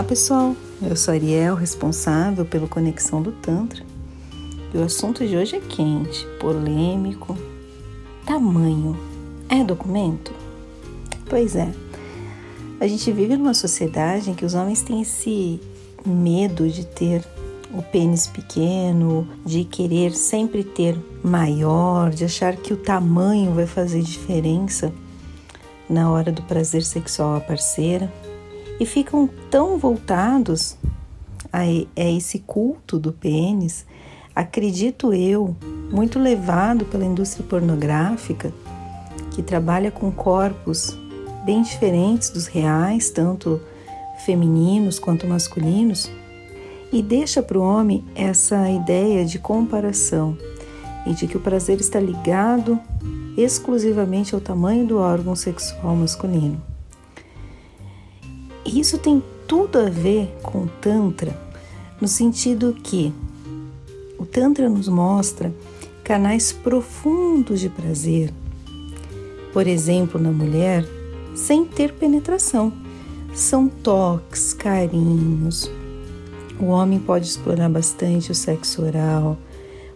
Olá pessoal, eu sou Ariel, responsável pelo Conexão do Tantra. E o assunto de hoje é quente, polêmico. Tamanho é documento? Pois é. A gente vive numa sociedade em que os homens têm esse medo de ter o pênis pequeno, de querer sempre ter maior, de achar que o tamanho vai fazer diferença na hora do prazer sexual à parceira e ficam tão voltados a, a esse culto do pênis, acredito eu, muito levado pela indústria pornográfica, que trabalha com corpos bem diferentes dos reais, tanto femininos quanto masculinos, e deixa para o homem essa ideia de comparação e de que o prazer está ligado exclusivamente ao tamanho do órgão sexual masculino. Isso tem tudo a ver com o Tantra, no sentido que o Tantra nos mostra canais profundos de prazer, por exemplo, na mulher, sem ter penetração. São toques, carinhos. O homem pode explorar bastante o sexo oral,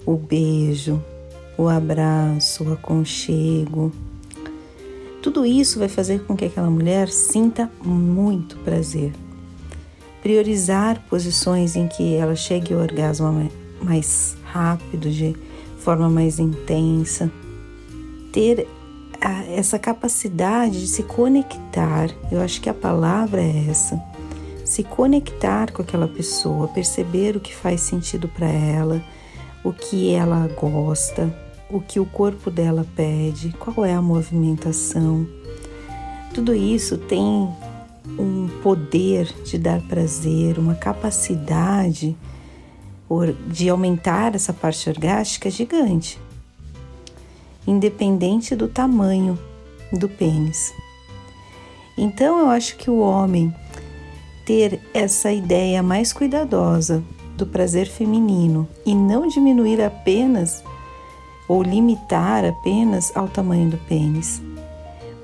o beijo, o abraço, o aconchego, tudo isso vai fazer com que aquela mulher sinta muito prazer. Priorizar posições em que ela chegue ao orgasmo mais rápido, de forma mais intensa. Ter essa capacidade de se conectar, eu acho que a palavra é essa. Se conectar com aquela pessoa, perceber o que faz sentido para ela, o que ela gosta, o que o corpo dela pede, qual é a movimentação. Tudo isso tem um poder de dar prazer, uma capacidade de aumentar essa parte orgástica gigante, independente do tamanho do pênis. Então eu acho que o homem ter essa ideia mais cuidadosa do prazer feminino e não diminuir apenas ou limitar apenas ao tamanho do pênis.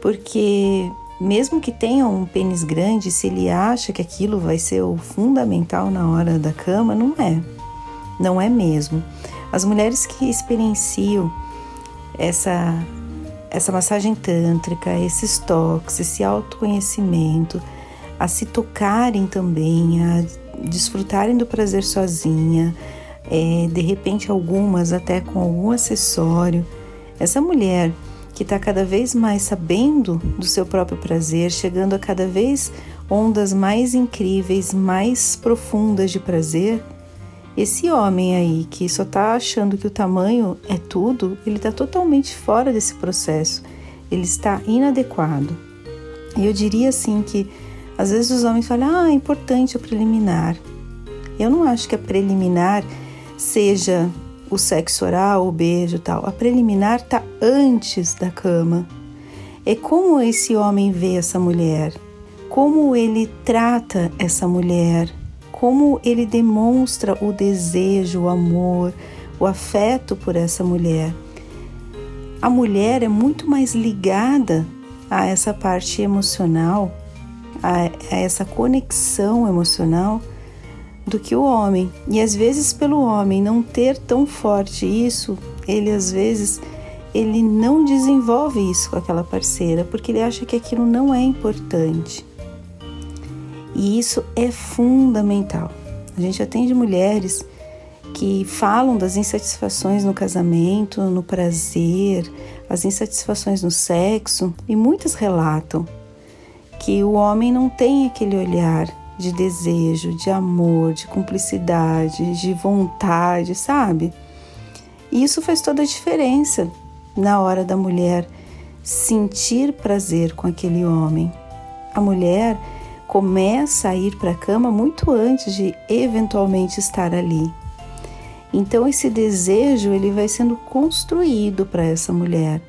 Porque mesmo que tenha um pênis grande, se ele acha que aquilo vai ser o fundamental na hora da cama, não é. Não é mesmo. As mulheres que experienciam essa essa massagem tântrica, esses toques, esse autoconhecimento, a se tocarem também, a desfrutarem do prazer sozinha, é, de repente algumas até com algum acessório. Essa mulher que está cada vez mais sabendo do seu próprio prazer, chegando a cada vez ondas mais incríveis, mais profundas de prazer. Esse homem aí que só está achando que o tamanho é tudo, ele está totalmente fora desse processo. Ele está inadequado. E eu diria assim que às vezes os homens falam: ah, é importante o preliminar. Eu não acho que a preliminar seja o sexo oral, o beijo tal. A preliminar está antes da cama. É como esse homem vê essa mulher, como ele trata essa mulher, como ele demonstra o desejo, o amor, o afeto por essa mulher. A mulher é muito mais ligada a essa parte emocional, a, a essa conexão emocional do que o homem. E às vezes pelo homem não ter tão forte isso, ele às vezes ele não desenvolve isso com aquela parceira, porque ele acha que aquilo não é importante. E isso é fundamental. A gente atende mulheres que falam das insatisfações no casamento, no prazer, as insatisfações no sexo, e muitas relatam que o homem não tem aquele olhar de desejo, de amor, de cumplicidade, de vontade, sabe? E isso faz toda a diferença na hora da mulher sentir prazer com aquele homem. A mulher começa a ir para a cama muito antes de eventualmente estar ali. Então esse desejo ele vai sendo construído para essa mulher.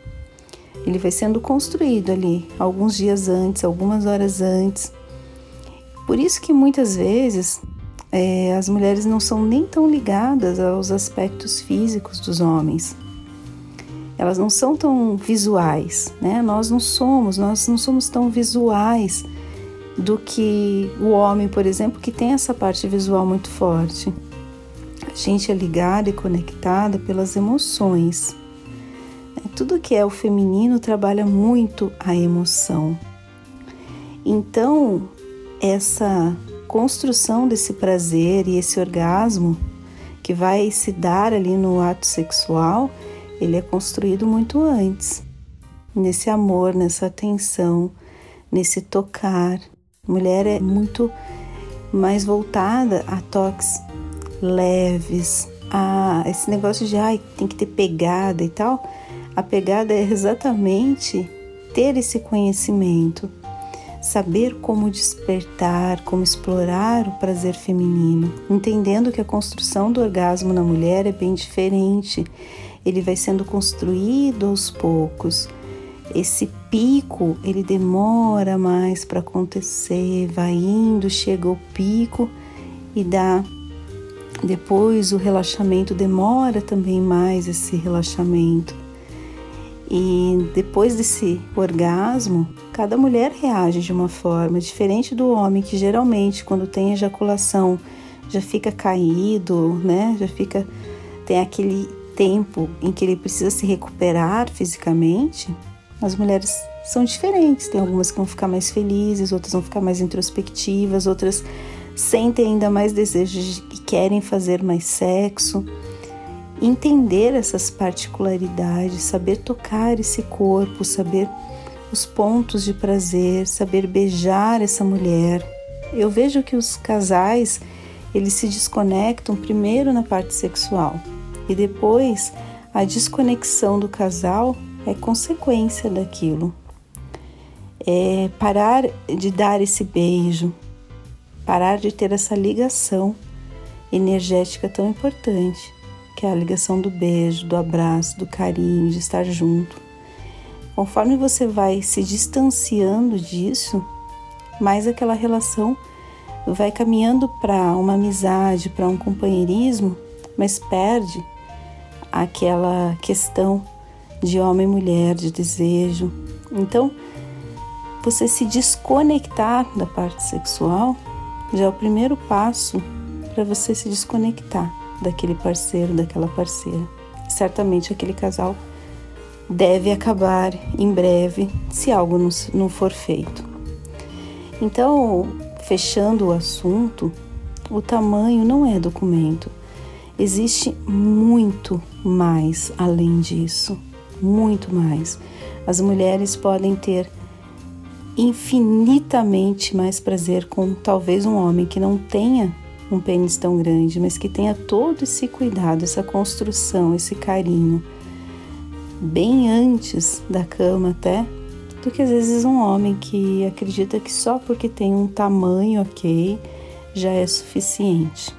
Ele vai sendo construído ali alguns dias antes, algumas horas antes. Por isso que muitas vezes é, as mulheres não são nem tão ligadas aos aspectos físicos dos homens. Elas não são tão visuais, né? Nós não somos, nós não somos tão visuais do que o homem, por exemplo, que tem essa parte visual muito forte. A gente é ligada e conectada pelas emoções. Tudo que é o feminino trabalha muito a emoção. Então, essa construção desse prazer e esse orgasmo que vai se dar ali no ato sexual, ele é construído muito antes. Nesse amor, nessa atenção, nesse tocar. Mulher é muito mais voltada a toques leves, a esse negócio de ai, tem que ter pegada e tal. A pegada é exatamente ter esse conhecimento saber como despertar, como explorar o prazer feminino, entendendo que a construção do orgasmo na mulher é bem diferente. Ele vai sendo construído aos poucos. Esse pico, ele demora mais para acontecer, vai indo, chega ao pico e dá depois o relaxamento demora também mais esse relaxamento. E depois desse orgasmo, cada mulher reage de uma forma diferente do homem, que geralmente quando tem ejaculação já fica caído, né? Já fica tem aquele tempo em que ele precisa se recuperar fisicamente. As mulheres são diferentes, tem algumas que vão ficar mais felizes, outras vão ficar mais introspectivas, outras sentem ainda mais desejo e querem fazer mais sexo entender essas particularidades, saber tocar esse corpo, saber os pontos de prazer, saber beijar essa mulher. Eu vejo que os casais eles se desconectam primeiro na parte sexual e depois a desconexão do casal é consequência daquilo. É parar de dar esse beijo, parar de ter essa ligação energética tão importante que é a ligação do beijo, do abraço, do carinho, de estar junto. Conforme você vai se distanciando disso, mais aquela relação vai caminhando para uma amizade, para um companheirismo, mas perde aquela questão de homem e mulher, de desejo. Então, você se desconectar da parte sexual já é o primeiro passo para você se desconectar daquele parceiro, daquela parceira. Certamente aquele casal deve acabar em breve se algo não, for feito. Então, fechando o assunto, o tamanho não é documento. Existe muito mais além disso, muito mais. As mulheres podem ter infinitamente mais prazer com talvez um homem que não tenha um pênis tão grande, mas que tenha todo esse cuidado, essa construção, esse carinho, bem antes da cama até, do que às vezes um homem que acredita que só porque tem um tamanho ok já é suficiente.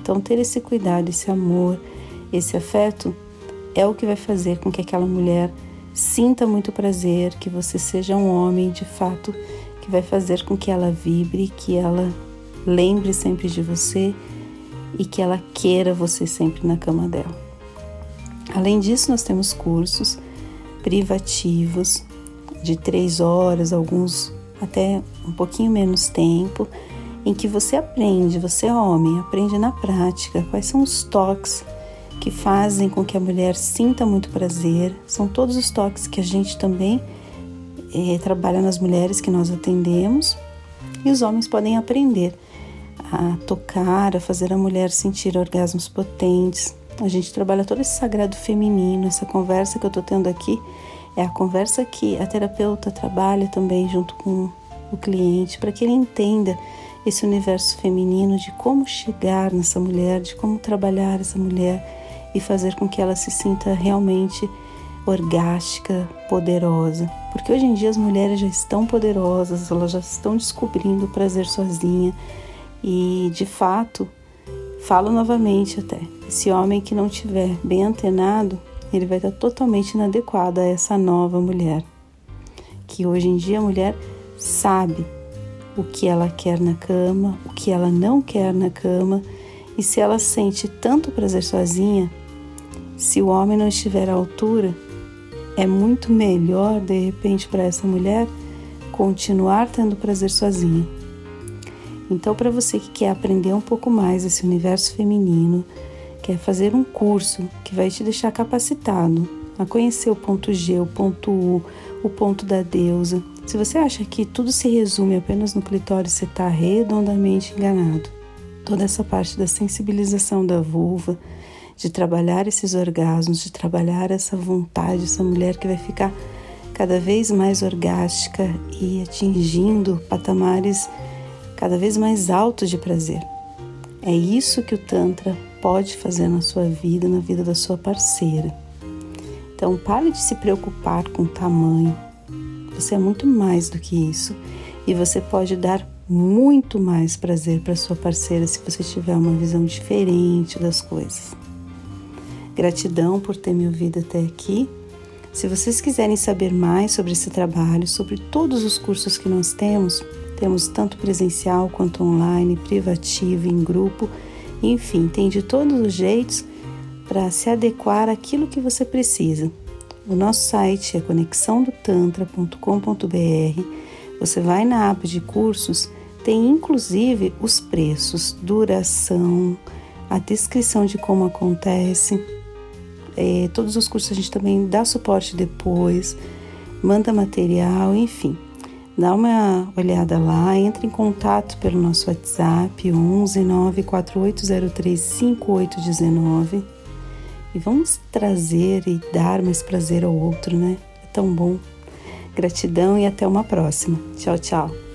Então, ter esse cuidado, esse amor, esse afeto é o que vai fazer com que aquela mulher sinta muito prazer, que você seja um homem de fato que vai fazer com que ela vibre, que ela lembre sempre de você e que ela queira você sempre na cama dela. Além disso, nós temos cursos privativos de três horas, alguns até um pouquinho menos tempo, em que você aprende, você homem, aprende na prática quais são os toques que fazem com que a mulher sinta muito prazer. São todos os toques que a gente também é, trabalha nas mulheres que nós atendemos e os homens podem aprender a tocar, a fazer a mulher sentir orgasmos potentes. A gente trabalha todo esse sagrado feminino, essa conversa que eu estou tendo aqui é a conversa que a terapeuta trabalha também junto com o cliente para que ele entenda esse universo feminino de como chegar nessa mulher, de como trabalhar essa mulher e fazer com que ela se sinta realmente orgástica, poderosa. Porque hoje em dia as mulheres já estão poderosas, elas já estão descobrindo o prazer sozinha e de fato, falo novamente até, esse homem que não tiver bem antenado, ele vai estar totalmente inadequado a essa nova mulher. Que hoje em dia a mulher sabe o que ela quer na cama, o que ela não quer na cama, e se ela sente tanto prazer sozinha, se o homem não estiver à altura, é muito melhor de repente para essa mulher continuar tendo prazer sozinha. Então, para você que quer aprender um pouco mais esse universo feminino, quer fazer um curso que vai te deixar capacitado a conhecer o ponto G, o ponto U, o ponto da deusa. Se você acha que tudo se resume apenas no clitóris, você está redondamente enganado. Toda essa parte da sensibilização da vulva, de trabalhar esses orgasmos, de trabalhar essa vontade, essa mulher que vai ficar cada vez mais orgástica e atingindo patamares cada vez mais altos de prazer. É isso que o Tantra pode fazer na sua vida, na vida da sua parceira. Então, pare de se preocupar com o tamanho. Você é muito mais do que isso e você pode dar muito mais prazer para sua parceira se você tiver uma visão diferente das coisas. Gratidão por ter me ouvido até aqui. Se vocês quiserem saber mais sobre esse trabalho, sobre todos os cursos que nós temos, temos tanto presencial quanto online, privativo, em grupo, enfim, tem de todos os jeitos para se adequar àquilo que você precisa. O nosso site é conexãodotantra.com.br. Você vai na aba de cursos, tem inclusive os preços, duração, a descrição de como acontece. É, todos os cursos a gente também dá suporte depois, manda material, enfim. Dá uma olhada lá, entre em contato pelo nosso WhatsApp 11 94803 5819 e vamos trazer e dar mais prazer ao outro, né? É tão bom. Gratidão e até uma próxima. Tchau, tchau.